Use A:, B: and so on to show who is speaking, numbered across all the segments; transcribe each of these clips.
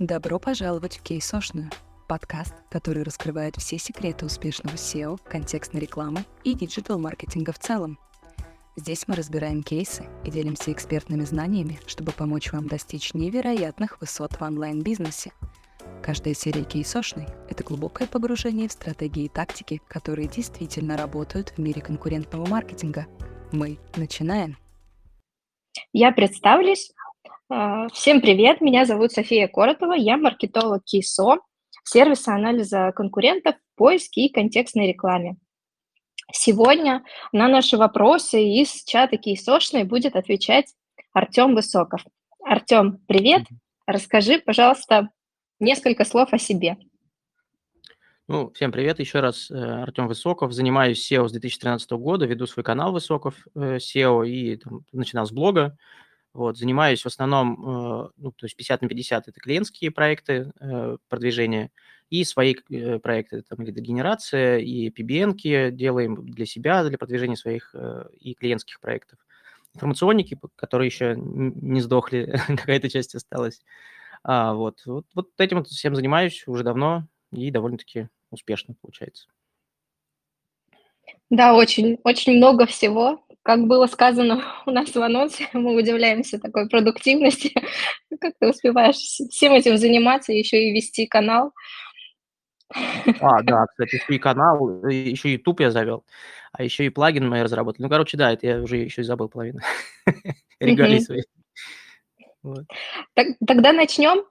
A: Добро пожаловать в Кейсошную, подкаст, который раскрывает все секреты успешного SEO, контекстной рекламы и диджитал-маркетинга в целом. Здесь мы разбираем кейсы и делимся экспертными знаниями, чтобы помочь вам достичь невероятных высот в онлайн-бизнесе. Каждая серия кейсошной — это глубокое погружение в стратегии и тактики, которые действительно работают в мире конкурентного маркетинга. Мы начинаем.
B: Я представлюсь. А, всем привет, меня зовут София Коротова, я маркетолог КИСО, сервиса анализа конкурентов, поиски и контекстной рекламе. Сегодня на наши вопросы из чата КИСОшной будет отвечать Артем Высоков. Артем, привет! Расскажи, пожалуйста, несколько слов о себе.
C: Ну, всем привет еще раз. Э, Артем Высоков. Занимаюсь SEO с 2013 года, веду свой канал Высоков э, SEO и там, начинал с блога. Вот, занимаюсь в основном, э, ну, то есть 50 на 50 это клиентские проекты продвижения и свои проекты, там, лидогенерация и PBN делаем для себя, для продвижения своих и клиентских проектов. Информационники, которые еще не сдохли, какая-то часть осталась. А, вот, вот, вот этим вот всем занимаюсь уже давно и довольно-таки успешно получается.
B: Да, очень, очень много всего. Как было сказано у нас в анонсе, мы удивляемся такой продуктивности. Как ты успеваешь всем этим заниматься, еще и вести канал?
C: А, да, кстати, еще и канал, еще YouTube я завел, а еще и плагин мы разработали. Ну, короче, да, это я уже еще и забыл половину. Регалии свои.
B: Тогда начнем.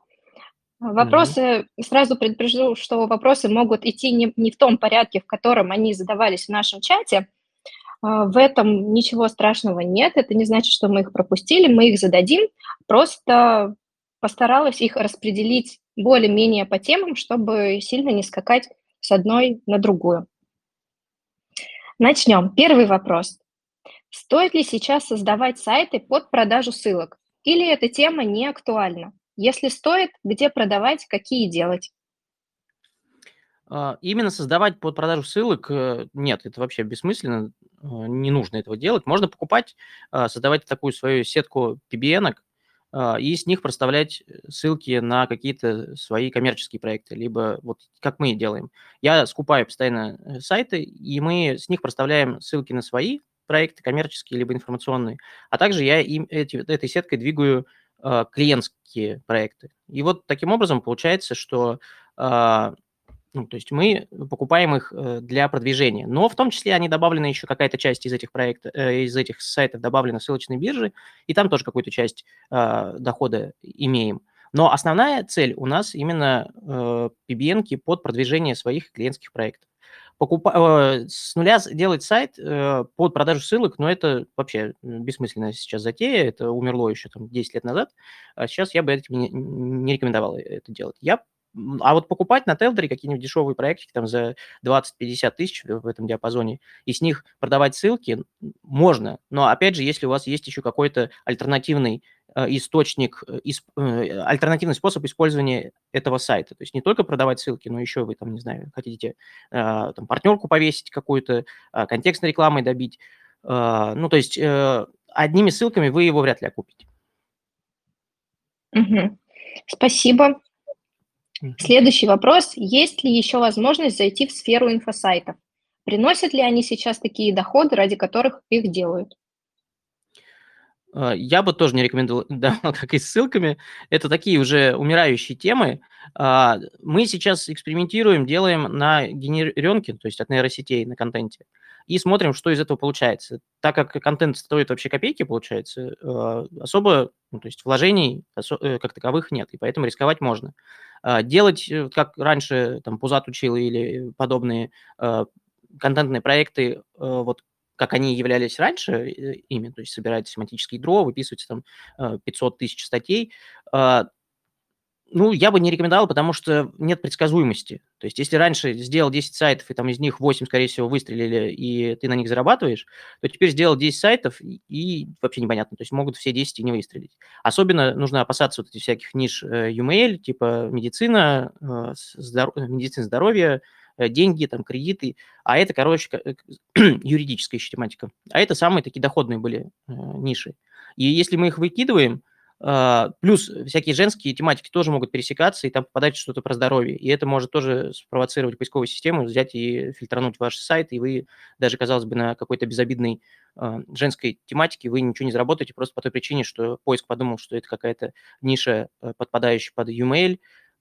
B: Вопросы, mm-hmm. сразу предупрежу, что вопросы могут идти не, не в том порядке, в котором они задавались в нашем чате. А, в этом ничего страшного нет, это не значит, что мы их пропустили, мы их зададим, просто постаралась их распределить более-менее по темам, чтобы сильно не скакать с одной на другую. Начнем. Первый вопрос. Стоит ли сейчас создавать сайты под продажу ссылок? Или эта тема не актуальна? Если стоит, где продавать, какие делать?
C: А, именно создавать под продажу ссылок э, нет, это вообще бессмысленно, а, не нужно этого делать. Можно покупать, а, создавать такую свою сетку PBN, и с них проставлять ссылки на какие-то свои коммерческие проекты, либо вот как мы делаем. Я скупаю постоянно э, сайты, и мы с них проставляем ссылки на свои проекты коммерческие, либо информационные, а также я им эти, этой сеткой двигаю э, клиентские проекты. И вот таким образом получается, что э, ну, то есть мы покупаем их э, для продвижения, но в том числе они добавлены еще какая-то часть из этих проектов, э, из этих сайтов добавлена ссылочной биржи, и там тоже какую-то часть э, дохода имеем. Но основная цель у нас именно э, PBN под продвижение своих клиентских проектов покупа... Э, с нуля делать сайт э, под продажу ссылок, но это вообще бессмысленная сейчас затея, это умерло еще там 10 лет назад, а сейчас я бы этим не, не рекомендовал это делать. Я а вот покупать на Телдере какие-нибудь дешевые проектики там за 20-50 тысяч в этом диапазоне и с них продавать ссылки можно. Но опять же, если у вас есть еще какой-то альтернативный Э, источник, э, э, альтернативный способ использования этого сайта. То есть не только продавать ссылки, но еще вы там, не знаю, хотите там, партнерку повесить какую-то, контекстной рекламой добить. Ну, то есть одними ссылками вы его вряд ли окупите.
B: Угу. Спасибо. Следующий вопрос. Есть ли еще возможность зайти в сферу инфосайтов? Приносят ли они сейчас такие доходы, ради которых их делают?
C: А, я бы тоже не рекомендовал, да, как и с ссылками. Это такие уже умирающие темы. А, мы сейчас экспериментируем, делаем на генеренке, то есть от нейросетей на контенте, и смотрим, что из этого получается. Так как контент стоит вообще копейки, получается, а, особо, ну, то есть вложений э, как таковых нет, и поэтому рисковать можно. Делать, э, как раньше, там, Пузат учил или подобные контентные проекты, вот как они являлись раньше э, ими, то есть собирать семантические ядро, выписывать там 500 э, тысяч статей, а, ну, я бы не рекомендовал, потому что нет предсказуемости. То есть, если раньше сделал 10 сайтов, и там из них 8, скорее всего, выстрелили, и ты на них зарабатываешь, то теперь сделал 10 сайтов, и вообще непонятно. То есть, могут все 10 и не выстрелить. Особенно нужно опасаться вот этих всяких ниш UML, э, типа медицина, здоров... медицина здоровья, Э, деньги, там, кредиты, а это, короче, э, юридическая еще тематика. А это самые такие доходные были э, ниши. И если мы их выкидываем, плюс всякие женские тематики тоже могут пересекаться, и там попадать что-то про здоровье. И это может тоже спровоцировать поисковую систему, взять и фильтрануть ваш сайт, и вы даже, казалось бы, на какой-то безобидной uh, женской тематике вы ничего не заработаете просто по той причине, что поиск подумал, что это какая-то ниша, подпадающая под e-mail,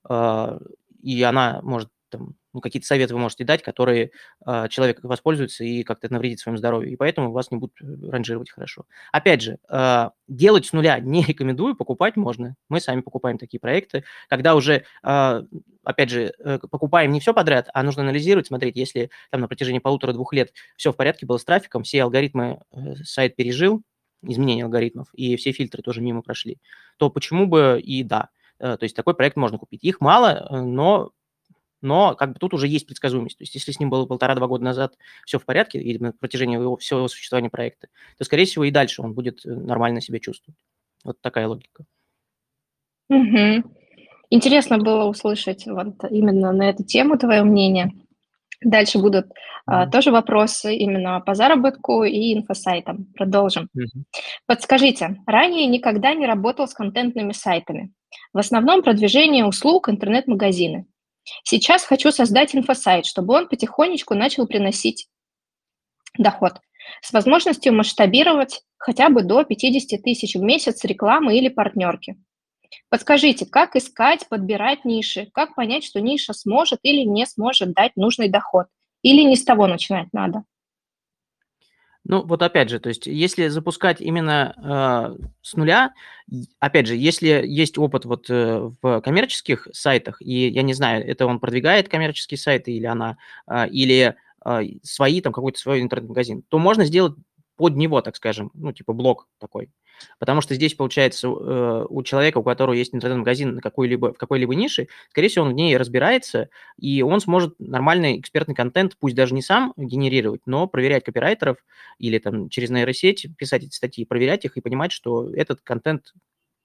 C: uh, и она может там, ну, какие-то советы вы можете дать, которые э, человек воспользуется и как-то навредит своему здоровью, и поэтому вас не будут э, ранжировать хорошо. Опять же, э, делать с нуля не рекомендую, покупать можно. Мы сами покупаем такие проекты, когда уже, э, опять же, э, покупаем не все подряд, а нужно анализировать, смотреть, если там на протяжении полутора-двух лет все в порядке было с трафиком, все алгоритмы э, сайт пережил, изменение алгоритмов, и все фильтры тоже мимо прошли, то почему бы и да. Э, то есть такой проект можно купить. Их мало, э, но но как бы тут уже есть предсказуемость. То есть если с ним было полтора-два года назад все в порядке, или на протяжении его, всего существования проекта, то, скорее всего, и дальше он будет э, нормально себя чувствовать. Вот такая логика.
B: Угу. Интересно было услышать вот именно на эту тему твое мнение. Дальше будут mm-hmm. а, тоже вопросы именно по заработку и инфосайтам. Продолжим. Mm-hmm. Подскажите, ранее никогда не работал с контентными сайтами. В основном продвижение услуг интернет-магазины. Сейчас хочу создать инфосайт, чтобы он потихонечку начал приносить доход с возможностью масштабировать хотя бы до 50 тысяч в месяц рекламы или партнерки. Подскажите, как искать, подбирать ниши, как понять, что ниша сможет или не сможет дать нужный доход, или не с того начинать надо?
C: Ну, вот опять же, то есть если запускать именно э, с нуля, опять же, если есть опыт вот э, в коммерческих сайтах, и я не знаю, это он продвигает коммерческие сайты или она, э, или э, свои, там какой-то свой интернет-магазин, то можно сделать под него, так скажем, ну, типа блок такой. Потому что здесь, получается, э, у человека, у которого есть интернет-магазин на какой-либо, в какой-либо нише, скорее всего, он в ней разбирается, и он сможет нормальный экспертный контент, пусть даже не сам генерировать, но проверять копирайтеров или там через нейросеть писать эти статьи, проверять их и понимать, что этот контент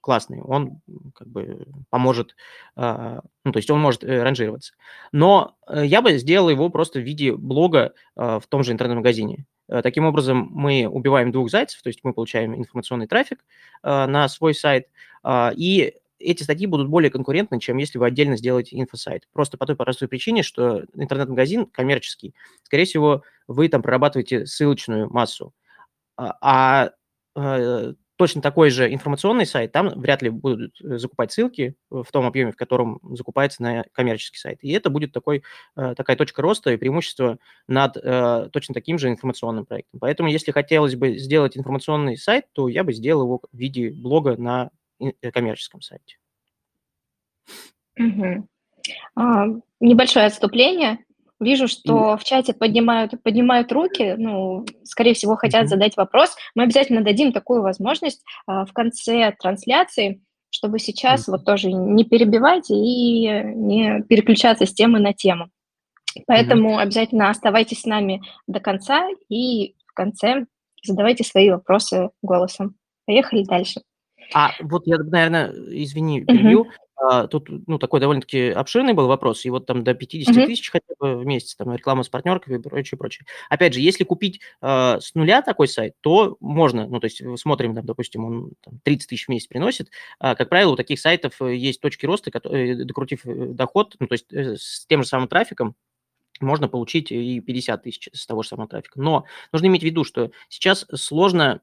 C: классный, он как бы поможет, а, ну, то есть он может э, ранжироваться. Но э, я бы сделал его просто в виде блога а, в том же интернет-магазине. Э, таким образом, мы убиваем двух зайцев, то есть мы получаем информационный трафик э, на свой сайт, э, и эти статьи будут более конкурентны, чем если вы отдельно сделаете инфосайт. Просто по той простой причине, что интернет-магазин коммерческий, скорее всего, вы там прорабатываете ссылочную массу. А, а точно такой же информационный сайт, там вряд ли будут э, закупать ссылки в том объеме, в котором закупается на коммерческий сайт. И это будет такой, э, такая точка роста и преимущество над э, точно таким же информационным проектом. Поэтому, если хотелось бы сделать информационный сайт, то я бы сделал его в виде блога на коммерческом сайте.
B: Угу. А, небольшое отступление. Вижу, что в чате поднимают, поднимают руки, ну, скорее всего, хотят задать вопрос. Мы обязательно дадим такую возможность а, в конце трансляции, чтобы сейчас вот тоже не перебивать и не переключаться с темы на тему. Поэтому обязательно оставайтесь с нами до конца и в конце задавайте свои вопросы голосом. Поехали дальше.
C: А вот я, наверное, извини, перебью. А, тут, ну, такой довольно-таки обширный был вопрос, и вот там до 50 Мгм. тысяч хотя бы в месяц, там, реклама с партнерками и прочее, прочее. Опять же, если купить а, с нуля такой сайт, то можно, ну, то есть смотрим, там, допустим, он там, 30 тысяч в месяц приносит, а, как правило, у таких сайтов э, есть точки роста, которые, э, докрутив э, доход, ну, то есть с тем же самым трафиком, можно получить и 50 тысяч с того же самого трафика. Но нужно иметь в виду, что сейчас сложно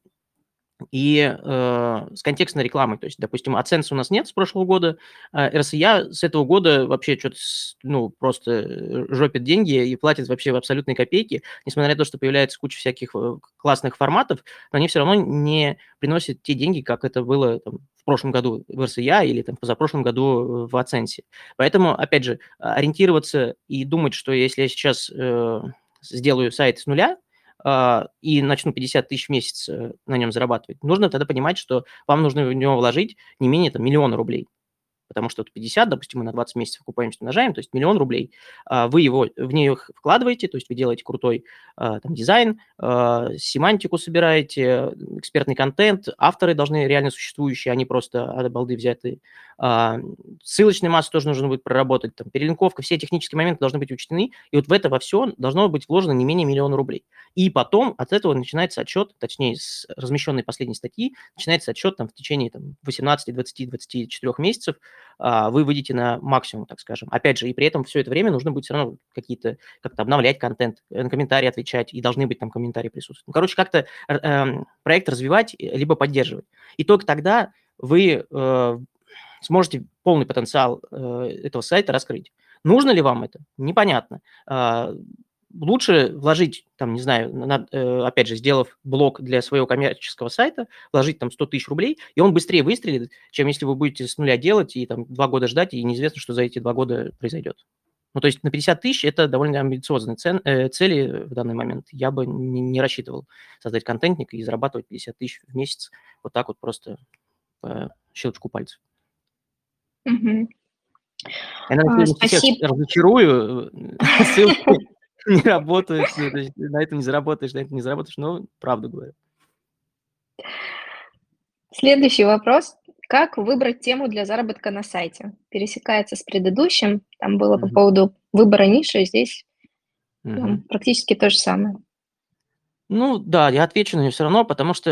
C: и э, с контекстной рекламой. То есть, допустим, AdSense у нас нет с прошлого года, э, RSA с этого года вообще что-то, ну, просто э, жопит деньги и платит вообще в абсолютные копейки, несмотря на то, что появляется куча всяких э, классных форматов, но они все равно не приносят те деньги, как это было там, в прошлом году в RSA или там, позапрошлом году в AdSense. Поэтому, опять же, ориентироваться и думать, что если я сейчас э, сделаю сайт с нуля – а, и начну 50 тысяч в месяц э, на нем зарабатывать, нужно тогда понимать, что вам нужно в него вложить не менее там, миллиона рублей. Потому что 50, допустим, мы на 20 месяцев окупаемся, умножаем, то есть миллион рублей. А, вы его в нее вкладываете, то есть вы делаете крутой а, там, дизайн, а, семантику собираете, экспертный контент, авторы должны реально существующие, они просто от балды взятые. Ссылочную массу тоже нужно будет проработать, там, перелинковка, все технические моменты должны быть учтены, и вот в это во все должно быть вложено не менее миллиона рублей. И потом от этого начинается отчет, точнее, с размещенной последней статьи, начинается отчет там, в течение там, 18, 20, 24 месяцев, вы выйдете на максимум, так скажем. Опять же, и при этом все это время нужно будет все равно какие-то, как-то обновлять контент, на комментарии отвечать, и должны быть там комментарии присутствовать. Ну, короче, как-то э, проект развивать, э, либо поддерживать. И только тогда вы э, сможете полный потенциал э, этого сайта раскрыть. Нужно ли вам это? Непонятно. Э, лучше вложить, там, не знаю, на, э, опять же, сделав блок для своего коммерческого сайта, вложить там 100 тысяч рублей, и он быстрее выстрелит, чем если вы будете с нуля делать и там два года ждать, и неизвестно, что за эти два года произойдет. Ну, то есть на 50 тысяч это довольно амбициозные цен, э, цели в данный момент. Я бы не, не рассчитывал создать контентник и зарабатывать 50 тысяч в месяц вот так вот просто по щелчку пальцев. Я, наверное, а, всех разочарую. Э, ссылки не работают, на этом не заработаешь, на этом не заработаешь, но правду говорю.
B: Следующий вопрос. Как выбрать тему для заработка на сайте? Пересекается с предыдущим. Там было по поводу выбора ниши, здесь там, практически то же самое.
C: Ну да, я отвечу на нее все равно, потому что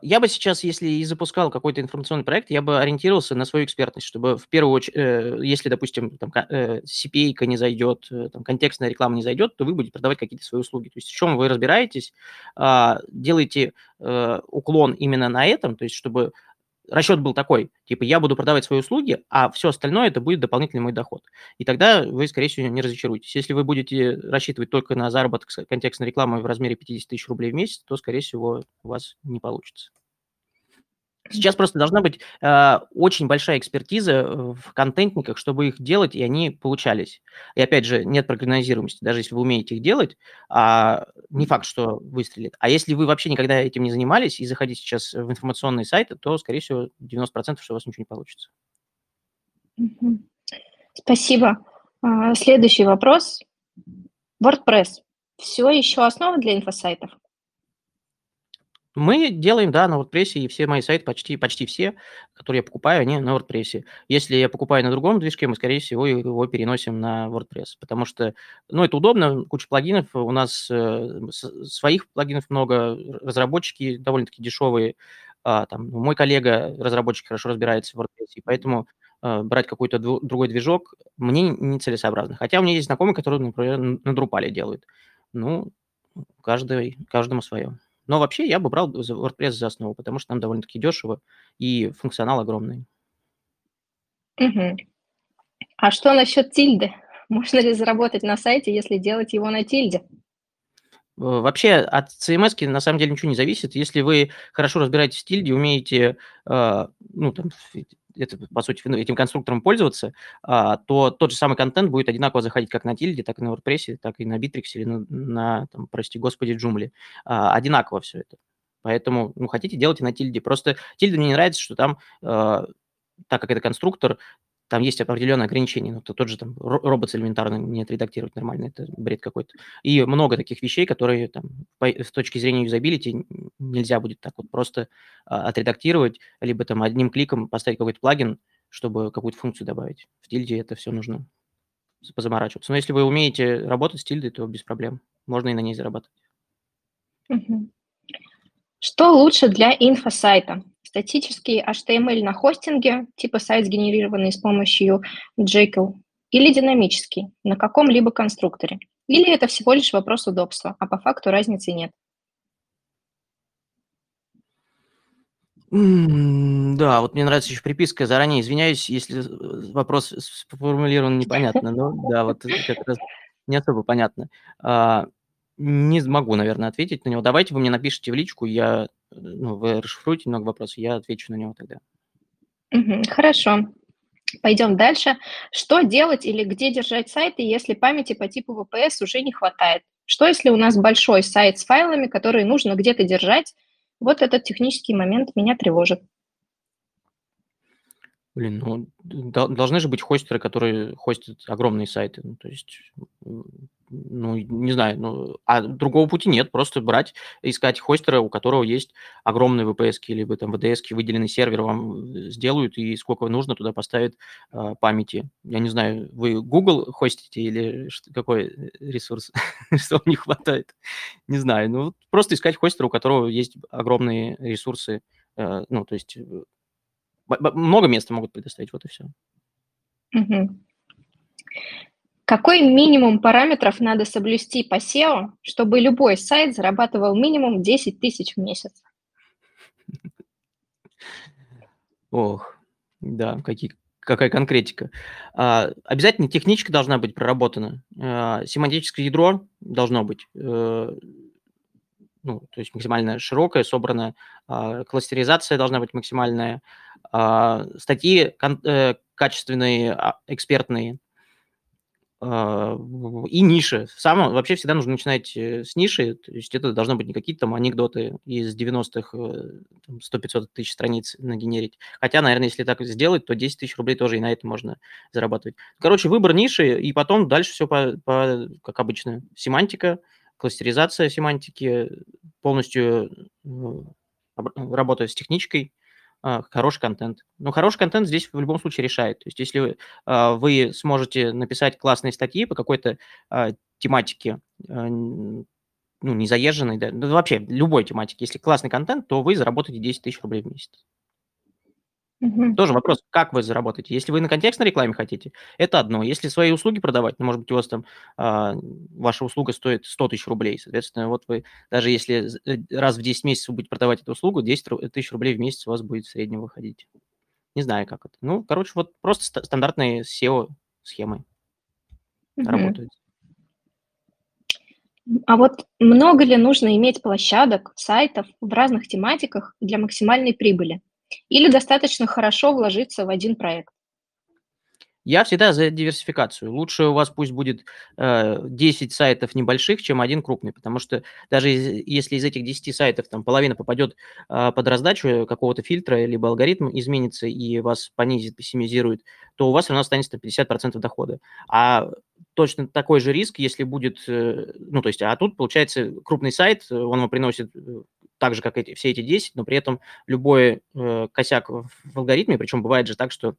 C: э, я бы сейчас, если и запускал какой-то информационный проект, я бы ориентировался на свою экспертность, чтобы в первую очередь, э, если, допустим, там, э, CPA не зайдет, э, там, контекстная реклама не зайдет, то вы будете продавать какие-то свои услуги. То есть в чем вы разбираетесь, э, делаете э, уклон именно на этом, то есть чтобы расчет был такой, типа, я буду продавать свои услуги, а все остальное это будет дополнительный мой доход. И тогда вы, скорее всего, не разочаруетесь. Если вы будете рассчитывать только на заработок контекстной рекламы в размере 50 тысяч рублей в месяц, то, скорее всего, у вас не получится. Сейчас просто должна быть э, очень большая экспертиза в контентниках, чтобы их делать, и они получались. И опять же, нет прогнозируемости, даже если вы умеете их делать, а не факт, что выстрелит. А если вы вообще никогда этим не занимались и заходите сейчас в информационные сайты, то, скорее всего, 90% что у вас ничего не получится.
B: Спасибо. А, следующий вопрос. WordPress. Все еще основа для инфосайтов?
C: Мы делаем, да, на WordPress, и все мои сайты, почти, почти все, которые я покупаю, они на WordPress. Если я покупаю на другом движке, мы, скорее всего, его переносим на WordPress, потому что, ну, это удобно, куча плагинов, у нас э, своих плагинов много, разработчики довольно-таки дешевые, а, там, мой коллега, разработчик, хорошо разбирается в WordPress, и поэтому э, брать какой-то другой движок мне нецелесообразно. Хотя у меня есть знакомые, которые, например, на Drupal делают. Ну, каждый, каждому свое. Но вообще я бы брал WordPress за основу, потому что там довольно-таки дешево и функционал огромный.
B: Угу. А что насчет тильды? Можно ли заработать на сайте, если делать его на тильде?
C: Вообще от CMS на самом деле ничего не зависит. Если вы хорошо разбираетесь в тильде, умеете, э, ну, там, это, по сути, этим конструктором пользоваться, а, то тот же самый контент будет одинаково заходить как на Тильде, так и на WordPress, так и на Bittrex или на, на там, прости господи, Joomla. А, одинаково все это. Поэтому, ну, хотите, делайте на Тильде. Просто Тильде мне не нравится, что там, а, так как это конструктор, там есть определенные ограничения. Ну, то, тот же там робот элементарно не отредактировать нормально, это бред какой-то. И много таких вещей, которые там по, с точки зрения юзабилити нельзя будет так вот просто а, отредактировать, либо там одним кликом поставить какой-то плагин, чтобы какую-то функцию добавить. В тильде это все нужно позаморачиваться. Но если вы умеете работать с тильдой, то без проблем. Можно и на ней зарабатывать.
B: Что лучше для инфосайта? статический HTML на хостинге, типа сайт, сгенерированный с помощью Jekyll, или динамический на каком-либо конструкторе. Или это всего лишь вопрос удобства, а по факту разницы нет.
C: Да, вот мне нравится еще приписка. Заранее извиняюсь, если вопрос сформулирован непонятно, но да, вот как раз не особо понятно. А, не могу, наверное, ответить на него. Давайте вы мне напишите в личку, я, ну, вы расшифруете много вопросов, я отвечу на него тогда.
B: хорошо. Пойдем дальше. Что делать или где держать сайты, если памяти по типу VPS уже не хватает? Что, если у нас большой сайт с файлами, которые нужно где-то держать? Вот этот технический момент меня тревожит.
C: Блин, ну, должны же быть хостеры, которые хостят огромные сайты. Ну, то есть, ну, не знаю, ну, а другого пути нет, просто брать, искать хостера, у которого есть огромные VPS, либо там VDS, выделенный сервер вам э, сделают, и сколько нужно туда поставят э, памяти. Я не знаю, вы Google хостите или какой э, ресурс, что вам не хватает? Не знаю, ну, просто искать хостера, у которого есть огромные ресурсы, э, ну, то есть э, много места могут предоставить, вот и все.
B: Угу. Какой минимум параметров надо соблюсти по SEO, чтобы любой сайт зарабатывал минимум 10 тысяч в месяц?
C: Ох, да, какие, какая конкретика. А, обязательно техничка должна быть проработана. А, семантическое ядро должно быть. А, ну, то есть максимально широкая, собранная. А, кластеризация должна быть максимальная. А, статьи э, качественные, а, экспертные и ниши. Сам, вообще всегда нужно начинать э, с ниши, то есть это должны быть не какие-то там анекдоты из 90-х, 100-500 тысяч страниц нагенерить. Хотя, наверное, если так сделать, то 10 тысяч рублей тоже и на это можно зарабатывать. Короче, выбор ниши, и потом дальше все по, по как обычно. Семантика, кластеризация семантики, полностью э, работаю с техничкой, а, хороший контент. Но хороший контент здесь в любом случае решает. То есть если вы, а, вы сможете написать классные статьи по какой-то а, тематике, ну, не заезженной, да, ну, вообще любой тематике, если классный контент, то вы заработаете 10 тысяч рублей в месяц. Угу. Тоже вопрос, как вы заработаете. Если вы на контекстной рекламе хотите, это одно. Если свои услуги продавать, ну, может быть, у вас там а, ваша услуга стоит 100 тысяч рублей, соответственно, вот вы, даже если э, раз в 10 месяцев будете продавать эту услугу, 10 тысяч рублей в месяц у вас будет в среднем выходить. Не знаю, как это. Ну, короче, вот просто стандартные SEO-схемы угу. работают.
B: А вот много ли нужно иметь площадок, сайтов в разных тематиках для максимальной прибыли? Или достаточно хорошо вложиться в один проект?
C: Я всегда за диверсификацию. Лучше у вас пусть будет э, 10 сайтов небольших, чем один крупный, потому что даже из, если из этих 10 сайтов там половина попадет э, под раздачу какого-то фильтра, либо алгоритм изменится и вас понизит, пессимизирует, то у вас все равно останется 50% дохода. А точно такой же риск, если будет, э, ну, то есть, а тут, получается, крупный сайт, он вам приносит э, так же, как эти, все эти 10, но при этом любой э, косяк в алгоритме, причем бывает же так, что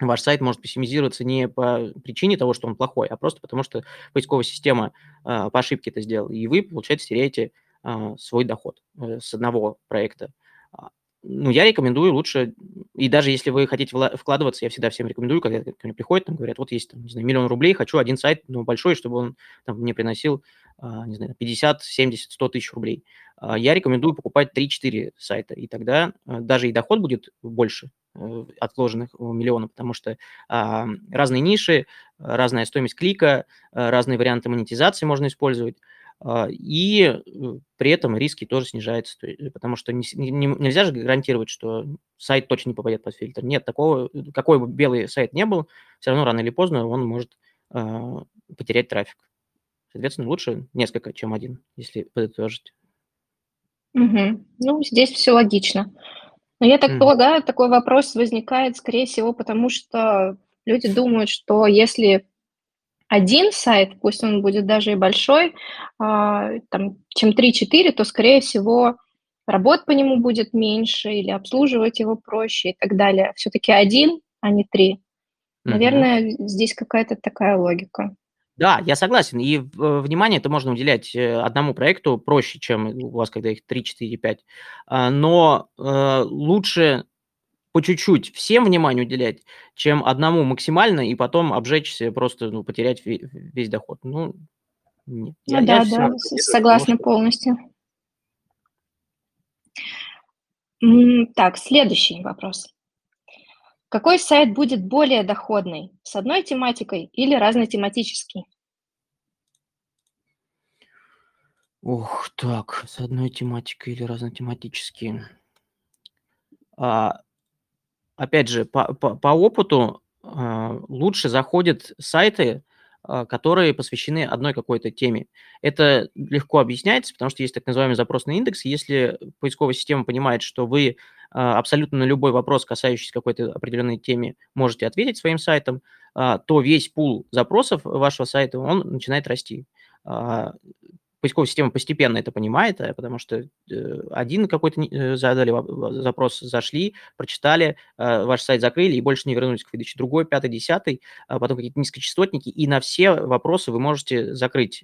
C: ваш сайт может пессимизироваться не по причине того, что он плохой, а просто потому, что поисковая система э, по ошибке это сделала, и вы, получается, теряете э, свой доход э, с одного проекта. А, ну, я рекомендую лучше, и даже если вы хотите вкладываться, я всегда всем рекомендую, когда ко мне приходят, там говорят, вот есть, там, не знаю, миллион рублей, хочу один сайт, ну, большой, чтобы он там, мне приносил, не знаю, 50, 70, 100 тысяч рублей. А, я рекомендую покупать 3-4 сайта, и тогда а, даже и доход будет больше э, от вложенных миллиона, потому что а, разные ниши, разная стоимость клика, разные варианты монетизации можно использовать, и э, при этом риски тоже снижаются, потому что не, не, нельзя же гарантировать, что сайт точно не попадет под фильтр. Нет, такого, какой бы белый сайт не был, все равно рано или поздно он может потерять трафик. Соответственно, лучше несколько, чем один, если подытожить.
B: Угу. Ну, здесь все логично. Но я так М. полагаю, такой вопрос возникает, скорее всего, потому что люди думают, что если один сайт, пусть он будет даже и большой, а, там, чем 3-4, то, скорее всего, работ по нему будет меньше или обслуживать его проще и так далее. Все-таки один, а не три. Наверное, здесь какая-то такая логика.
C: Да, я согласен. И э, внимание это можно уделять э, одному проекту проще, чем у вас, когда их 3, 4, 5. Но э, лучше по чуть-чуть всем внимание уделять, чем одному максимально и потом обжечься, просто ну, потерять весь доход. Ну,
B: нет. Ну, я, да, я да, согласна что... полностью. Так, следующий вопрос. Какой сайт будет более доходный, с одной тематикой или разнотематический?
C: Ух, так, с одной тематикой или разнотематический. А, опять же, по, по, по опыту а, лучше заходят сайты, а, которые посвящены одной какой-то теме. Это легко объясняется, потому что есть так называемый запросный индекс. Если поисковая система понимает, что вы а, абсолютно на любой вопрос, касающийся какой-то определенной темы, можете ответить своим сайтом, а, то весь пул запросов вашего сайта, он начинает расти поисковая система постепенно это понимает, э, потому что э, один какой-то э, задали запрос, зашли, прочитали, ваш сайт закрыли и больше не вернулись к выдаче. Другой, пятый, десятый, а потом какие-то низкочастотники, и на все вопросы вы можете закрыть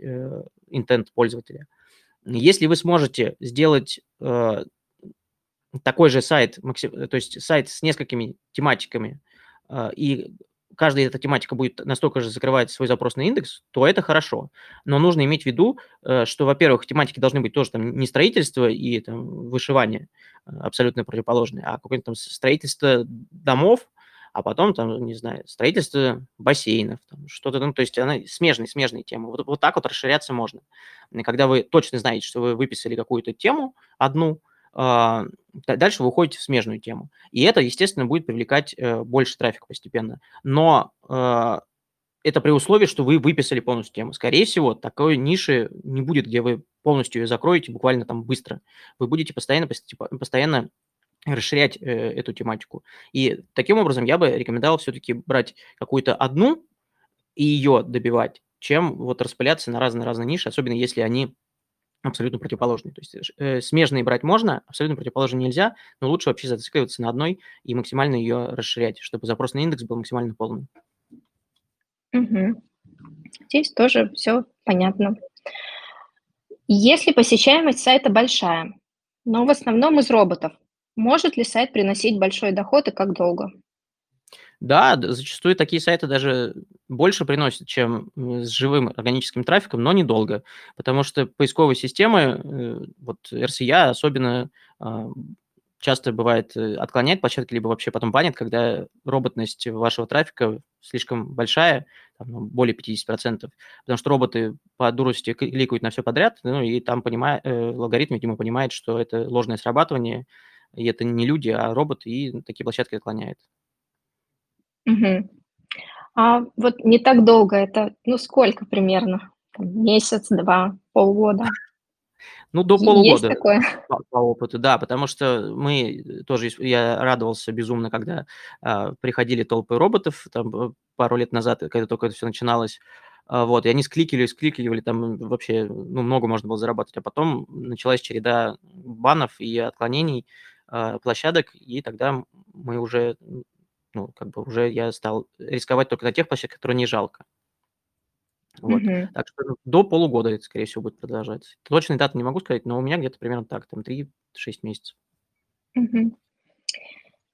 C: интент пользователя. Если вы сможете сделать такой же сайт, то есть сайт с несколькими тематиками, и каждая эта тематика будет настолько же закрывать свой запросный индекс, то это хорошо. Но нужно иметь в виду, э, что, во-первых, тематики должны быть тоже там не строительство и там, вышивание э, абсолютно противоположные, а какое-то там строительство домов, а потом там, не знаю, строительство бассейнов, что-то, ну, то есть она смежные, смежные темы. Вот, вот так вот расширяться можно. И когда вы точно знаете, что вы выписали какую-то тему одну, а, дальше вы уходите в смежную тему. И это, естественно, будет привлекать э, больше трафика постепенно. Но а, это при условии, что вы выписали полностью тему. Скорее всего, такой ниши не будет, где вы полностью ее закроете буквально там быстро. Вы будете постоянно, постоянно расширять э, эту тематику. И таким образом я бы рекомендовал все-таки брать какую-то одну и ее добивать, чем вот распыляться на разные-разные ниши, особенно если они абсолютно противоположные. То есть э, смежные брать можно, абсолютно противоположные нельзя, но лучше вообще зацикливаться на одной и максимально ее расширять, чтобы запросный индекс был максимально полный.
B: Угу. Здесь тоже все понятно. Если посещаемость сайта большая, но в основном из роботов, может ли сайт приносить большой доход и как долго?
C: Да, зачастую такие сайты даже больше приносят, чем с живым органическим трафиком, но недолго, потому что поисковые системы, э, вот RCA особенно а, часто бывает э, отклоняет площадки, либо вообще потом банит, когда роботность вашего трафика слишком большая, там, ну, более 50%, потому что роботы по дурости кликают на все подряд, ну и там понимает, э, алгоритм, видимо, понимает, что это ложное срабатывание, и это не люди, а роботы, и такие площадки отклоняет.
B: Мгм. А вот не так долго, это, ну, сколько примерно? Там месяц, 2, полгода?
C: Ну, до
B: есть
C: полугода
B: такое?
C: по по опыту, да, потому что мы тоже, я радовался безумно, когда, а, приходили толпы роботов, там, э, пару лет назад, когда только это все начиналось. А, вот, и они скликивали, скликивали, там вообще, ну, много можно было заработать. А потом началась череда банов и отклонений, а, площадок, и тогда мы уже, ну, как бы уже я стал рисковать только на тех площадках, которые не жалко. Вот.
B: Мгм.
C: Так что ну, до полугода это, скорее всего, будет продолжаться. Точной даты не могу сказать, но у меня где-то примерно так, там 3-6 месяцев.
B: Мгм.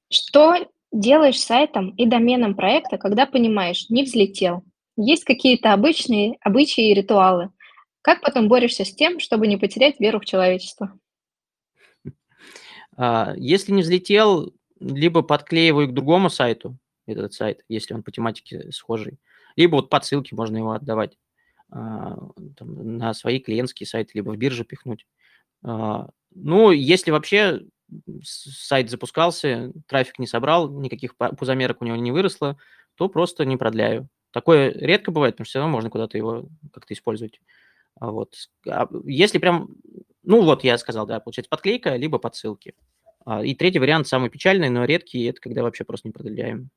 B: Что делаешь с сайтом и доменом проекта, когда понимаешь, не взлетел? Есть какие-то обычные обычаи и ритуалы? Как потом борешься с тем, чтобы не потерять веру в человечество?
C: А, если не взлетел, либо подклеиваю к другому сайту этот сайт, если он по тематике схожий, либо вот по ссылке можно его отдавать а, там, на свои клиентские сайты, либо в бирже пихнуть. А, ну, если вообще сайт запускался, трафик не собрал, никаких пузомерок у него не выросло, то просто не продляю. Такое редко бывает, потому что все равно можно куда-то его как-то использовать. А вот. Если прям, ну вот я сказал, да, получается подклейка, либо подсылки. А, и третий вариант, самый печальный, но редкий, это когда вообще просто не продляем.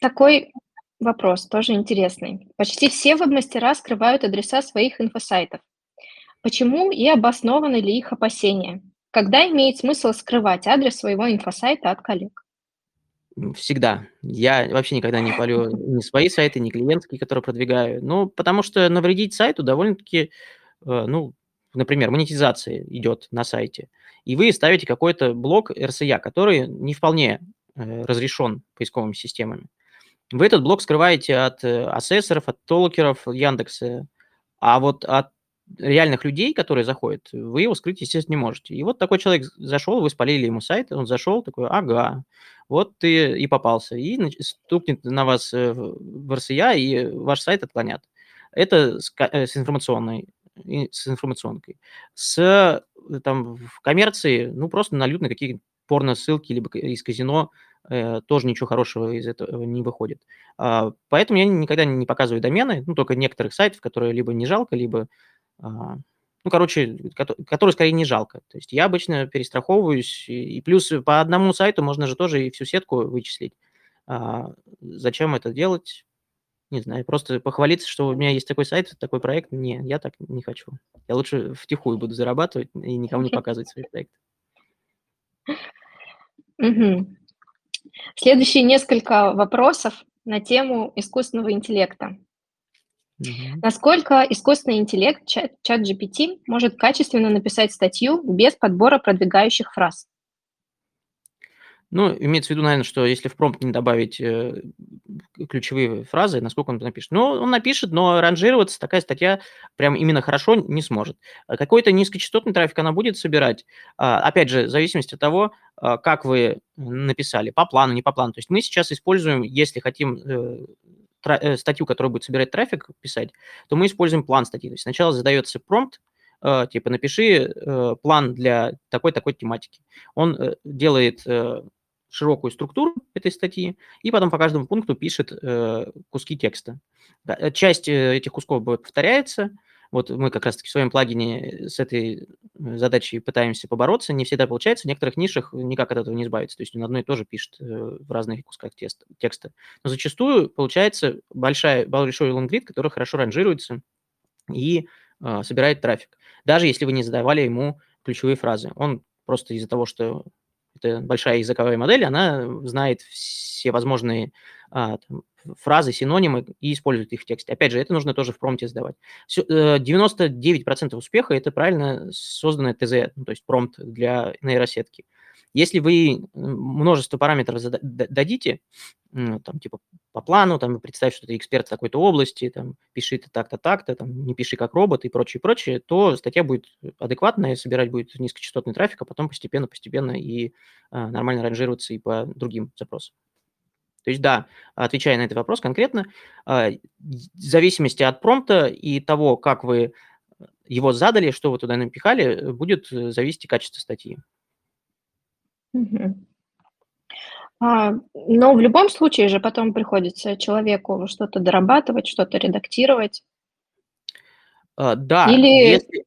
B: Такой вопрос тоже интересный. Почти все веб-мастера скрывают адреса своих инфосайтов. Почему и обоснованы ли их опасения? Когда имеет смысл скрывать адрес своего инфосайта от коллег?
C: Всегда. Я вообще никогда не палю ни свои сайты, ни клиентские, которые продвигаю. Ну, потому что навредить сайту довольно-таки, э, ну, например, монетизация идет на сайте, и вы ставите какой-то блок РСЯ, который не вполне э, разрешен поисковыми системами. Вы этот блок скрываете от э, ассессоров, от толкеров Яндекса, а вот от реальных людей, которые заходят, вы его скрыть, естественно, не можете. И вот такой человек зашел, вы спалили ему сайт, он зашел, такой, ага, вот ты и попался, и стукнет на вас э, в RCA, и ваш сайт отклонят. Это с информационной с информационкой. С э, там в коммерции, ну, просто нальют на какие-то порно-ссылки, либо из казино, э, тоже ничего хорошего из этого не выходит. А, поэтому я никогда не показываю домены, ну, только некоторых сайтов, которые либо не жалко, либо, а, ну, короче, которые скорее не жалко. То есть я обычно перестраховываюсь, и плюс по одному сайту можно же тоже и всю сетку вычислить. А, зачем это делать? Не знаю, просто похвалиться, что у меня есть такой сайт, такой проект. Не, я так не хочу. Я лучше втихую буду зарабатывать и никому не показывать свои проекты.
B: Угу. Следующие несколько вопросов на тему искусственного интеллекта. Угу. Насколько искусственный интеллект, чат, чат GPT, может качественно написать статью без подбора продвигающих фраз?
C: Ну, имеется в виду, наверное, что если в промпт не добавить э, ключевые фразы, насколько он напишет. Ну, он напишет, но ранжироваться такая статья прям именно хорошо не сможет. А какой-то низкочастотный трафик она будет собирать. А, опять же, в зависимости от того, а, как вы написали, по плану, не по плану. То есть мы сейчас используем, если хотим э, э, статью, которая будет собирать трафик, писать, то мы используем план статьи. То есть сначала задается промпт, типа напиши план для такой-такой тематики. Он делает широкую структуру этой статьи, и потом по каждому пункту пишет э, куски текста. Да, э, часть э, этих кусков повторяется. Вот мы как раз-таки в своем плагине с этой э, задачей пытаемся побороться. Не всегда получается. В некоторых нишах никак от этого не избавиться. То есть он одно и то же пишет э, в разных кусках теста, текста. Но зачастую получается большая, большой лонгрид, который хорошо ранжируется и э, собирает трафик. Даже если вы не задавали ему ключевые фразы. Он просто из-за того, что это большая языковая модель, она знает все возможные а, там, фразы, синонимы и использует их в тексте. Опять же, это нужно тоже в промпте сдавать. 99% э, успеха – это правильно созданное ТЗ, ну, то есть промпт для нейросетки. Если вы множество параметров дадите, там, типа, по плану, там, представь, что ты эксперт в такой-то области, там, пиши ты так-то, так-то, там, не пиши как робот и прочее, прочее, то статья будет адекватная, собирать будет низкочастотный трафик, а потом постепенно-постепенно и а, нормально ранжироваться и по другим запросам. То есть, да, отвечая на этот вопрос конкретно, а, в зависимости от промпта и того, как вы его задали, что вы туда напихали, будет зависеть и качество статьи.
B: А, но в любом случае же потом приходится человеку что-то дорабатывать, что-то редактировать.
C: А, да, Или если...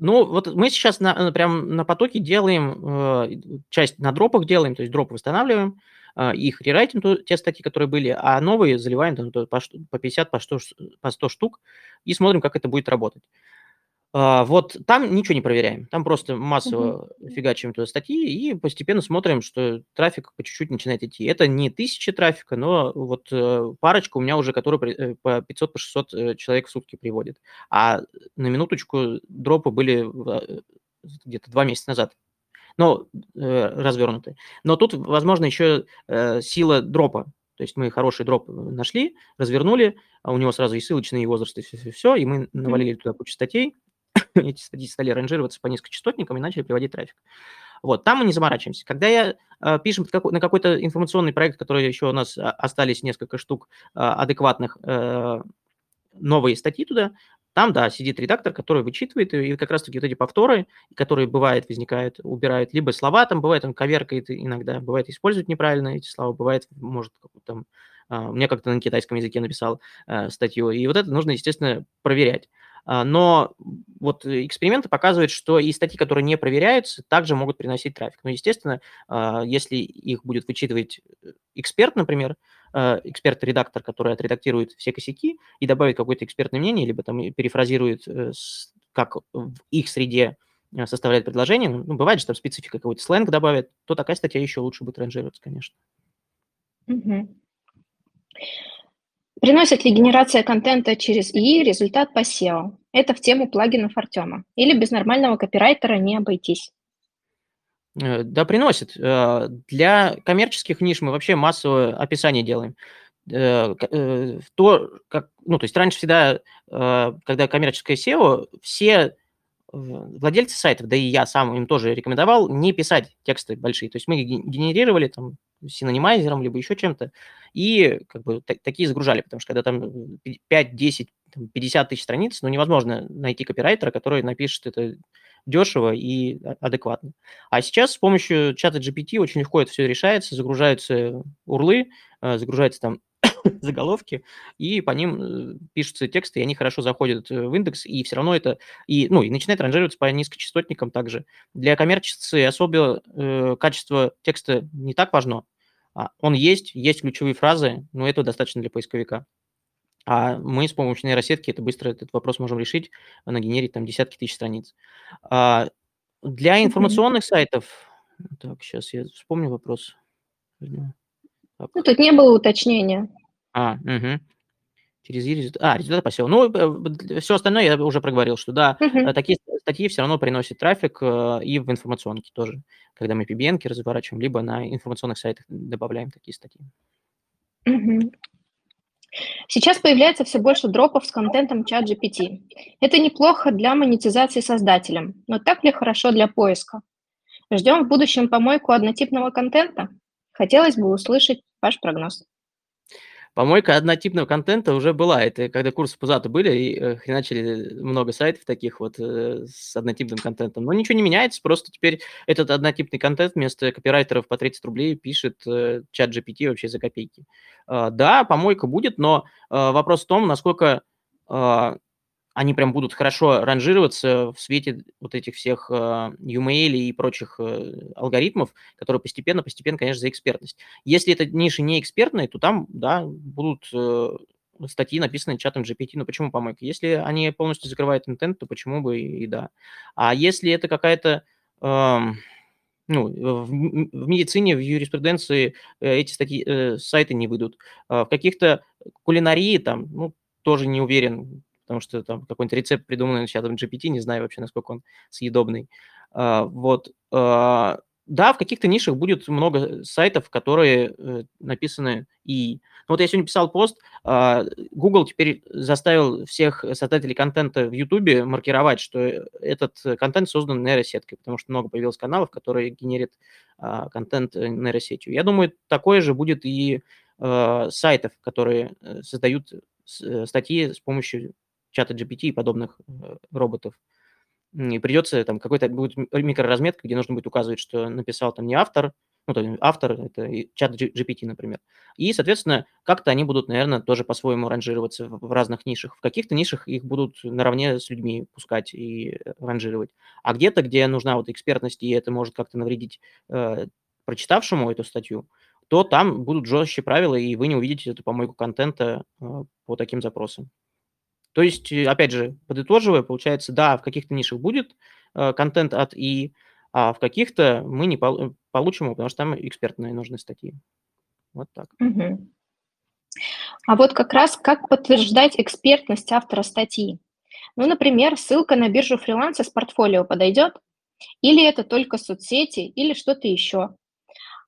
C: Ну, вот мы сейчас на, э, прям на потоке делаем, э, часть на дропах делаем, то есть дропы восстанавливаем, э, их рерайтим, те статьи, которые были, а новые заливаем там, по, по 50, по 100, по 100 штук и смотрим, как это будет работать. А, вот там ничего не проверяем, там просто массово uh-huh. фигачим туда статьи и постепенно смотрим, что трафик по чуть-чуть начинает идти. Это не тысячи трафика, но вот э, парочка у меня уже, которые э, по 500-600 по 600 э, человек в сутки приводит. А на минуточку дропы были где-то два месяца назад, но развернуты. Но тут, возможно, еще сила дропа. То есть мы хороший дроп нашли, развернули, а у него сразу и ссылочные, и возрасты, все-все-все, и мы навалили туда кучу статей, эти статьи стали ранжироваться по низкочастотникам и начали приводить трафик. Вот, там мы не заморачиваемся. Когда я э, пишем на какой-то информационный проект, который еще у нас а, остались несколько штук э, адекватных, э, новые статьи туда, там, да, сидит редактор, который вычитывает, и как раз-таки вот эти повторы, которые бывает, возникают, убирают либо слова, там бывает, он коверкает иногда, бывает, использует неправильно эти слова, бывает, может, там, uh, мне как-то на китайском языке написал uh, статью, и вот это нужно, естественно, проверять. А, но вот эксперименты показывают, что и статьи, которые не проверяются, также могут приносить трафик. Но, естественно, а, если их будет вычитывать э, эксперт, например, а, эксперт-редактор, который отредактирует все косяки и добавит какое-то экспертное мнение, либо там перефразирует, э, как в их среде э, составляет предложение, ну, бывает же там специфика какой-то сленг добавит, то такая статья еще лучше будет ранжироваться, конечно.
B: Угу. Приносит ли генерация контента через ИИ результат по SEO? Это в тему плагинов Артема. Или без нормального копирайтера не обойтись?
C: Э, да, приносит. Э, для коммерческих ниш мы вообще массовое описание делаем. Э, то, как, ну, то есть раньше всегда, когда коммерческое SEO, все владельцы сайтов, да и я сам им тоже рекомендовал не писать тексты большие. То есть мы генерировали там синонимайзером, либо еще чем-то, и как бы так, такие загружали, потому что когда там 5, 10, 50 тысяч страниц, ну, невозможно найти копирайтера, который напишет это дешево и адекватно. А сейчас с помощью чата GPT очень легко это все решается, загружаются урлы, э, загружаются там заголовки, и по ним э, пишутся тексты, и они хорошо заходят в индекс, и все равно это, и, ну, и начинает ранжироваться по низкочастотникам также. Для коммерчеции особо э, качество текста не так важно. А, он есть, есть ключевые фразы, но этого достаточно для поисковика. А мы с помощью нейросетки это быстро этот вопрос можем решить, нагенерить там десятки тысяч страниц. А, для информационных сайтов, так, сейчас я вспомню вопрос.
B: Так. Ну, тут не было уточнения.
C: А, угу. Через результат. А, результат посел. Ну, все остальное я уже проговорил, что да, угу. такие статьи все равно приносят трафик э, и в информационке тоже, когда мы PBN разворачиваем, либо на информационных сайтах добавляем такие статьи.
B: Угу. Сейчас появляется все больше дропов с контентом чат GPT. Это неплохо для монетизации создателям, но так ли хорошо для поиска? Ждем в будущем помойку однотипного контента? Хотелось бы услышать ваш прогноз.
C: Помойка однотипного контента уже была. Это когда курсы Пузата были, и э, начали много сайтов таких вот э, с однотипным контентом. Но ничего не меняется, просто теперь этот однотипный контент вместо копирайтеров по 30 рублей пишет э, чат GPT вообще за копейки. Э, да, помойка будет, но э, вопрос в том, насколько э, они прям будут хорошо ранжироваться в свете вот этих всех UML и прочих uh, алгоритмов, которые постепенно-постепенно, конечно, за экспертность. Если это ниши не экспертные, то там, да, будут uh, статьи, написанные чатом GPT. Ну, почему помойка? Если они полностью закрывают интент, то почему бы и, и да. А если это какая-то... Uh, ну, в, в медицине, в юриспруденции эти статьи, э, сайты не выйдут. В каких-то кулинарии там, ну, тоже не уверен, потому что там какой-нибудь рецепт придуманный чатом GPT, не знаю вообще, насколько он съедобный. А, вот. А, да, в каких-то нишах будет много сайтов, которые э, написаны и... Ну, вот я сегодня писал пост, э, Google теперь заставил всех создателей контента в YouTube маркировать, что этот контент создан нейросеткой, потому что много появилось каналов, которые генерят э, контент нейросетью. Я думаю, такое же будет и э, сайтов, которые создают статьи с помощью чата GPT и подобных э, роботов. И придется там какой-то будет микроразметка, где нужно будет указывать, что написал там не автор, ну, то есть автор, это чат GPT, например. И, соответственно, как-то они будут, наверное, тоже по-своему ранжироваться в разных нишах. В каких-то нишах их будут наравне с людьми пускать и ранжировать. А где-то, где нужна вот экспертность, и это может как-то навредить э, прочитавшему эту статью, то там будут жестче правила, и вы не увидите эту помойку контента э, по таким запросам. То есть, э, опять же, подытоживая, получается, да, в каких-то нишах будет э, контент от ИИ, а в каких-то мы не пол- получим его, потому что там экспертные нужны статьи. Вот так.
B: А вот как раз как подтверждать экспертность автора статьи? Ну, например, ссылка на биржу фриланса с портфолио подойдет? Или это только соцсети, или что-то еще?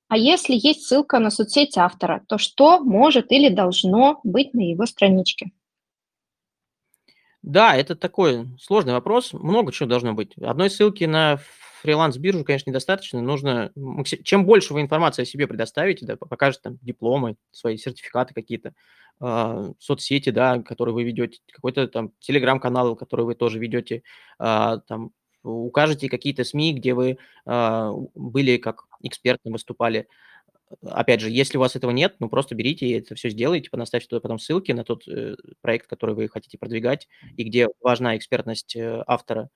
B: А если есть ссылка на соцсеть автора, то что может или должно быть на его страничке?
C: Да, это такой сложный вопрос. Много чего должно быть. Одной ссылки на фриланс-биржу, конечно, недостаточно. Нужно, чем больше вы информации о себе предоставите, да, покажете там дипломы, свои сертификаты какие-то, э, соцсети, да, которые вы ведете, какой-то там телеграм-канал, который вы тоже ведете, э, там, укажете какие-то СМИ, где вы э, были как экспертно выступали, опять же, если у вас этого нет, ну просто берите и это все сделайте, понаставьте туда потом ссылки на тот э, проект, который вы хотите продвигать, и где важна экспертность э, автора.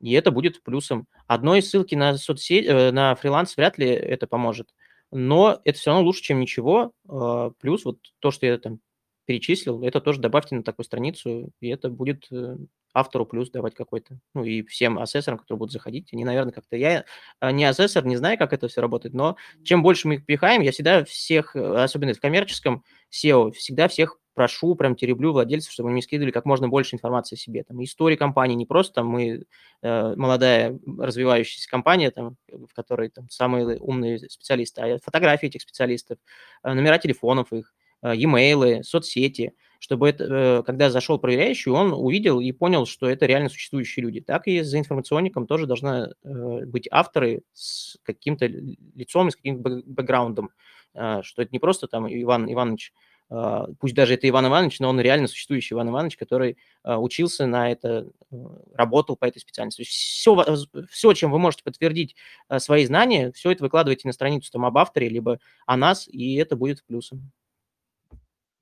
C: И это будет плюсом. Одной ссылки на соцсеть, э, на фриланс вряд ли это поможет. Но это все равно лучше, чем ничего. Э, плюс вот то, что я там перечислил, это тоже добавьте на такую страницу, и это будет э, автору плюс давать какой-то. Ну и всем ассессорам, которые будут заходить, они, наверное, как-то... Я а, не ассессор, не знаю, как это все работает, но чем больше мы их пихаем, я всегда всех, э, особенно в коммерческом SEO, всегда всех прошу, прям тереблю владельцев, чтобы они скидывали как можно больше информации о себе. Там истории компании, не просто там мы э, молодая развивающаяся компания, там, в которой там самые умные специалисты, а фотографии этих специалистов, э, номера телефонов их, э, e-mail, соцсети – чтобы это, э, когда зашел проверяющий, он увидел и понял, что это реально существующие люди. Так и за информационником тоже должны э, быть авторы с каким-то лицом с каким-то бэкграундом, э, что это не просто там Иван Иванович а, пусть даже это Иван Иванович, но он реально существующий Иван Иванович, который а, учился на это, э, работал по этой специальности. Все, все, чем вы можете подтвердить а, свои знания, все это выкладывайте на страницу там об авторе, либо о нас, и это будет плюсом.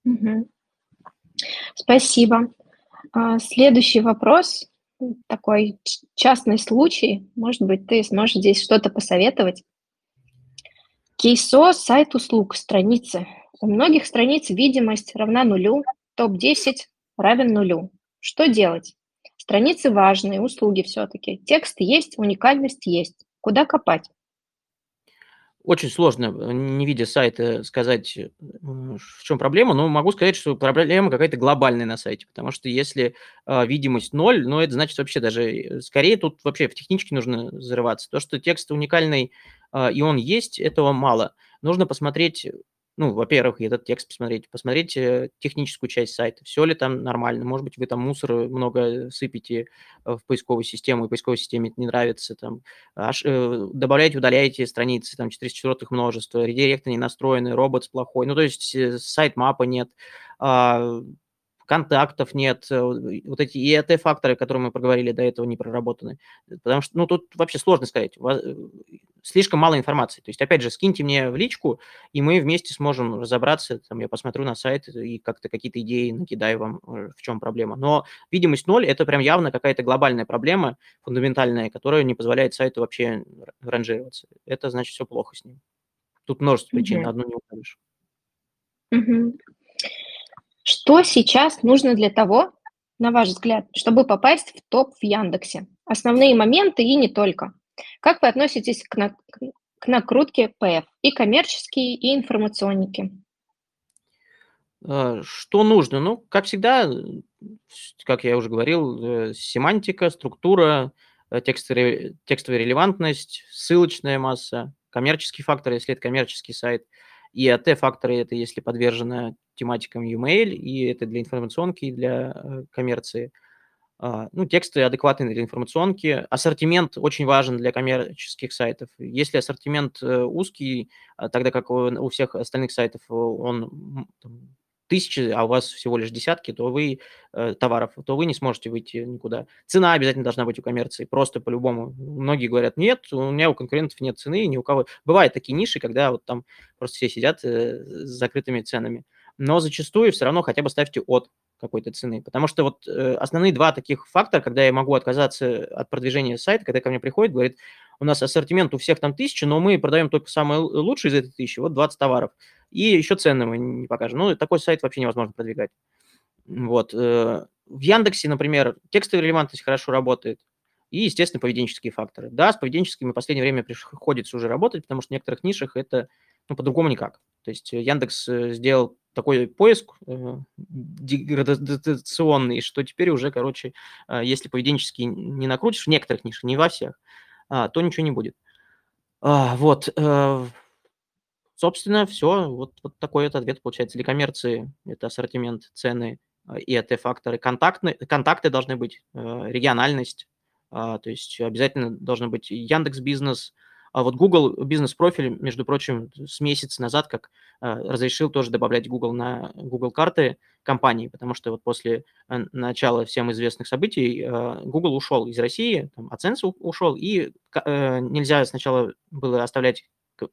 B: Угу. Спасибо. Следующий вопрос, такой частный случай, может быть, ты сможешь здесь что-то посоветовать. Кейсо – сайт услуг, страницы. У многих страниц видимость равна нулю, топ-10 равен нулю. Что делать? Страницы важные, услуги все-таки. Текст есть, уникальность есть. Куда копать?
C: Очень сложно, э, не видя сайта, сказать, э, в чем проблема, но могу сказать, что проблема какая-то глобальная на сайте, потому что если э, видимость ноль, ну, это значит вообще даже, э, скорее тут вообще в техничке нужно зарываться. То, что текст уникальный э, и он есть, этого мало. Нужно посмотреть ну, во-первых, этот текст посмотреть, посмотреть э, техническую часть сайта, все ли там нормально, может быть, вы там мусор много сыпете э, в поисковую систему, и поисковой системе это не нравится, там, аж, э, добавляете, удаляете страницы, там, 404 множество, редиректы не настроены, робот плохой, ну, то есть сайт мапа нет, а, контактов нет, э, вот эти ИЭТ-факторы, которые мы проговорили до этого, не проработаны. Потому что, ну, тут вообще сложно сказать. Слишком мало информации. То есть, опять же, скиньте мне в личку, и мы вместе сможем разобраться. Там я посмотрю на сайт и как-то какие-то идеи накидаю вам, э, в чем проблема. Но видимость ноль – это прям явно какая-то глобальная проблема, фундаментальная, которая не позволяет сайту вообще ранжироваться. Это значит, все плохо с ним. Тут множество причин, mm-hmm. одну не укажешь.
B: Mm-hmm. Что сейчас нужно для того, на ваш взгляд, чтобы попасть в топ в Яндексе? Основные моменты и не только. Как вы относитесь к, на, к накрутке ПФ? И коммерческие, и информационники.
C: А, что нужно? Ну, как всегда, как я уже говорил, э, семантика, структура, э, текстовая, текстовая релевантность, ссылочная масса, коммерческий фактор, если это коммерческий сайт, и АТ-факторы – это если подвержено тематикам e-mail, и это для информационки, и для э, коммерции. А, ну, тексты адекватные для информационки. Ассортимент очень важен для коммерческих сайтов. Если ассортимент э, узкий, а, тогда как у всех остальных сайтов он там, тысячи, а у вас всего лишь десятки, то вы э, товаров, то вы не сможете выйти никуда. Цена обязательно должна быть у коммерции, просто по-любому. Многие говорят, нет, у меня у конкурентов нет цены, ни у кого. Бывают такие ниши, когда вот там просто все сидят э, с закрытыми ценами но зачастую все равно хотя бы ставьте от какой-то цены. Потому что вот э, основные два таких фактора, когда я могу отказаться от продвижения сайта, когда ко мне приходит, говорит, у нас ассортимент у всех там тысяча, но мы продаем только самые лучшие из этой тысячи, вот 20 товаров. И еще цены мы не покажем. Ну, такой сайт вообще невозможно продвигать. Вот. Э, в Яндексе, например, текстовая релевантность хорошо работает. И, естественно, поведенческие факторы. Да, с поведенческими в последнее время приходится уже работать, потому что в некоторых нишах это ну, по-другому никак. То есть Яндекс э, сделал такой поиск э, деградационный, что теперь уже, короче, э, если поведенчески не накрутишь в некоторых нишах, не во всех, э, то ничего не будет. А, вот, э, собственно, все. Вот, вот такой вот ответ получается. Для коммерции это ассортимент, цены э, и АТ-факторы. Контактны, контакты должны быть, э, региональность, э, то есть обязательно должен быть Яндекс Бизнес, а вот Google бизнес-профиль, между прочим, с месяца назад как э, разрешил тоже добавлять Google на Google карты компании, потому что вот после э, начала всем известных событий э, Google ушел из России, там, AdSense ушел, и нельзя сначала было оставлять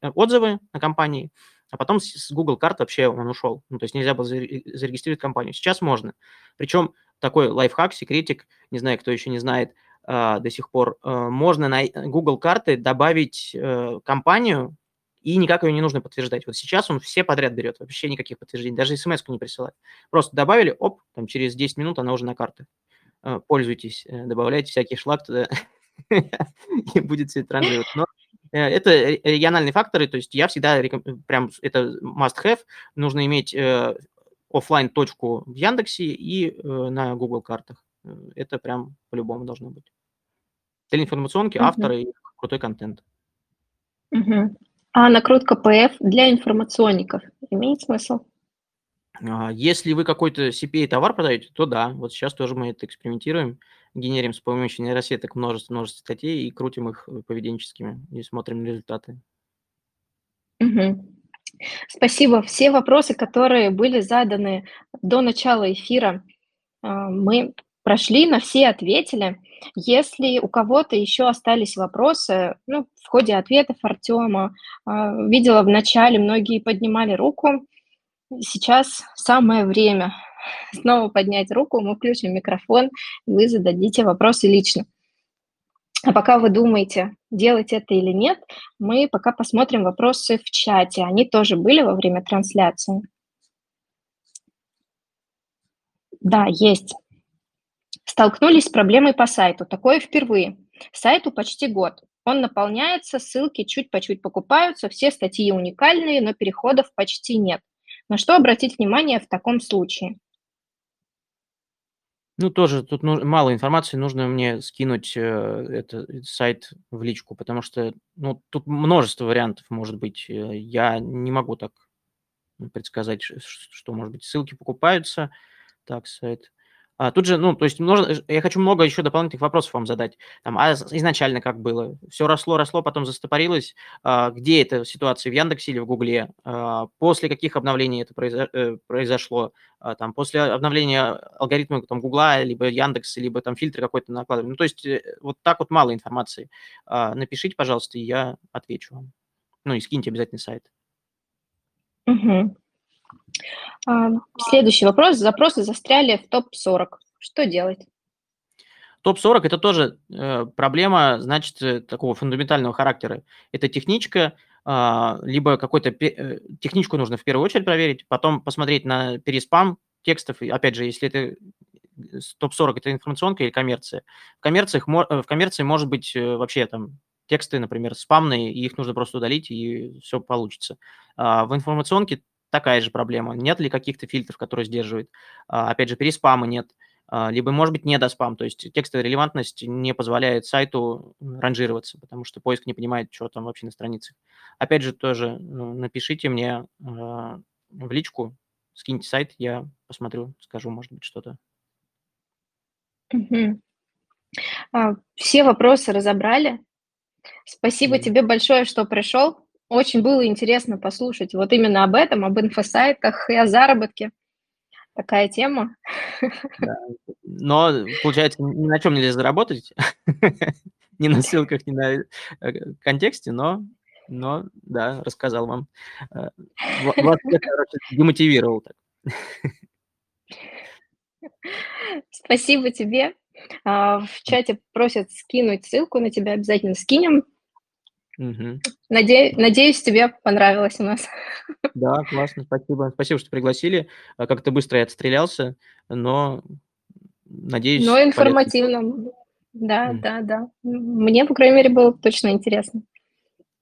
C: отзывы на компании, а потом с Google карт вообще он ушел. Ну, то есть нельзя было зарегистрировать компанию. Сейчас можно. Причем такой лайфхак, секретик, не знаю, кто еще не знает, до сих пор, а, можно на Google карты добавить э, компанию, и никак ее не нужно подтверждать. Вот сейчас он все подряд берет, вообще никаких подтверждений, даже смс не присылает. Просто добавили, оп, там через 10 минут она уже на карте. А, пользуйтесь, э, добавляйте всякий шлак туда, и будет все это ранжировать. Но э, это региональные факторы, то есть я всегда прям это must-have, нужно иметь офлайн точку в Яндексе и на Google картах. Это прям по-любому должно быть. Для информационки, угу. авторы и крутой контент.
B: Угу. А накрутка PF для информационников имеет смысл?
C: А, если вы какой-то CPA-товар продаете, то да. Вот сейчас тоже мы это экспериментируем, генерим с помощью нейросеток множество-множество статей и крутим их поведенческими и смотрим результаты.
B: Угу. Спасибо. Все вопросы, которые были заданы до начала эфира, а, мы прошли, на все ответили. Если у кого-то еще остались вопросы, ну, в ходе ответов Артема, а, видела в начале, многие поднимали руку. Сейчас самое время снова поднять руку, мы включим микрофон, и вы зададите вопросы лично. А пока вы думаете, делать это или нет, мы пока посмотрим вопросы в чате. Они тоже были во время трансляции. Да, есть. Столкнулись с проблемой по сайту. Такое впервые. Сайту почти год. Он наполняется, ссылки чуть по чуть покупаются, все статьи уникальные, но переходов почти нет. На что обратить внимание в таком случае?
C: Ну, тоже тут ну, мало информации, нужно мне скинуть э, это, сайт в личку, потому что ну, тут множество вариантов может быть. Э, я не могу так предсказать, что, может быть, ссылки покупаются. Так, сайт. А, тут же, ну, то есть нужно, я хочу много еще дополнительных вопросов вам задать. Там, а изначально как было? Все росло, росло, потом застопорилось. А, где эта ситуация, в Яндексе или в Гугле? А, после каких обновлений это э, произошло? Там, после обновления алгоритма там, Гугла, либо Яндекса, либо там фильтр какой-то накладывали. Ну, то есть э, вот так вот мало информации. Напишите, пожалуйста, и я отвечу вам. Ну, и скиньте обязательно сайт.
B: Угу. Следующий вопрос. Запросы застряли в топ-40. Что делать?
C: Топ-40 – это тоже э, проблема, значит, э, такого фундаментального характера. Это техничка, э, либо какой-то э, техничку нужно в первую очередь проверить, потом посмотреть на переспам текстов. И, опять же, если это э, топ-40 – это информационка или коммерция. В, коммерциях, э, в коммерции может быть вообще там тексты, например, спамные, и их нужно просто удалить, и все получится. А в информационке такая же проблема. Нет ли каких-то фильтров, которые сдерживают? А, опять же, переспама нет. А, либо, может быть, не до спам, то есть текстовая релевантность не позволяет сайту ранжироваться, потому что поиск не понимает, что там вообще на странице. Опять же, тоже ну, напишите мне а, в личку, скиньте сайт, я посмотрю, скажу, может быть, что-то.
B: Угу. Все вопросы разобрали. Спасибо mm. тебе большое, что пришел. Очень было интересно послушать вот именно об этом, об инфосайтах и о заработке. Такая тема.
C: Да. Но, получается, ни на чем нельзя заработать, ни на ссылках, ни на э, контексте, но, но да, рассказал вам. Э, вас, короче, демотивировал так.
B: Спасибо тебе. А, в чате просят скинуть ссылку на тебя, обязательно скинем. Угу. Наде... Надеюсь, тебе понравилось у нас.
C: Да, классно, спасибо. Спасибо, что пригласили. А, как-то быстро я отстрелялся, но надеюсь...
B: Но информативно. Полезно. Да, mm. да, да. Мне, по крайней мере, было точно интересно.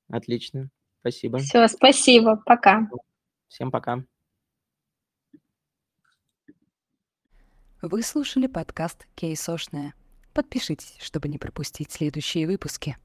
C: Отлично, спасибо.
B: Все, спасибо, пока.
C: Всем пока.
A: Вы слушали подкаст «Кейсошная». Подпишитесь, чтобы не пропустить следующие выпуски.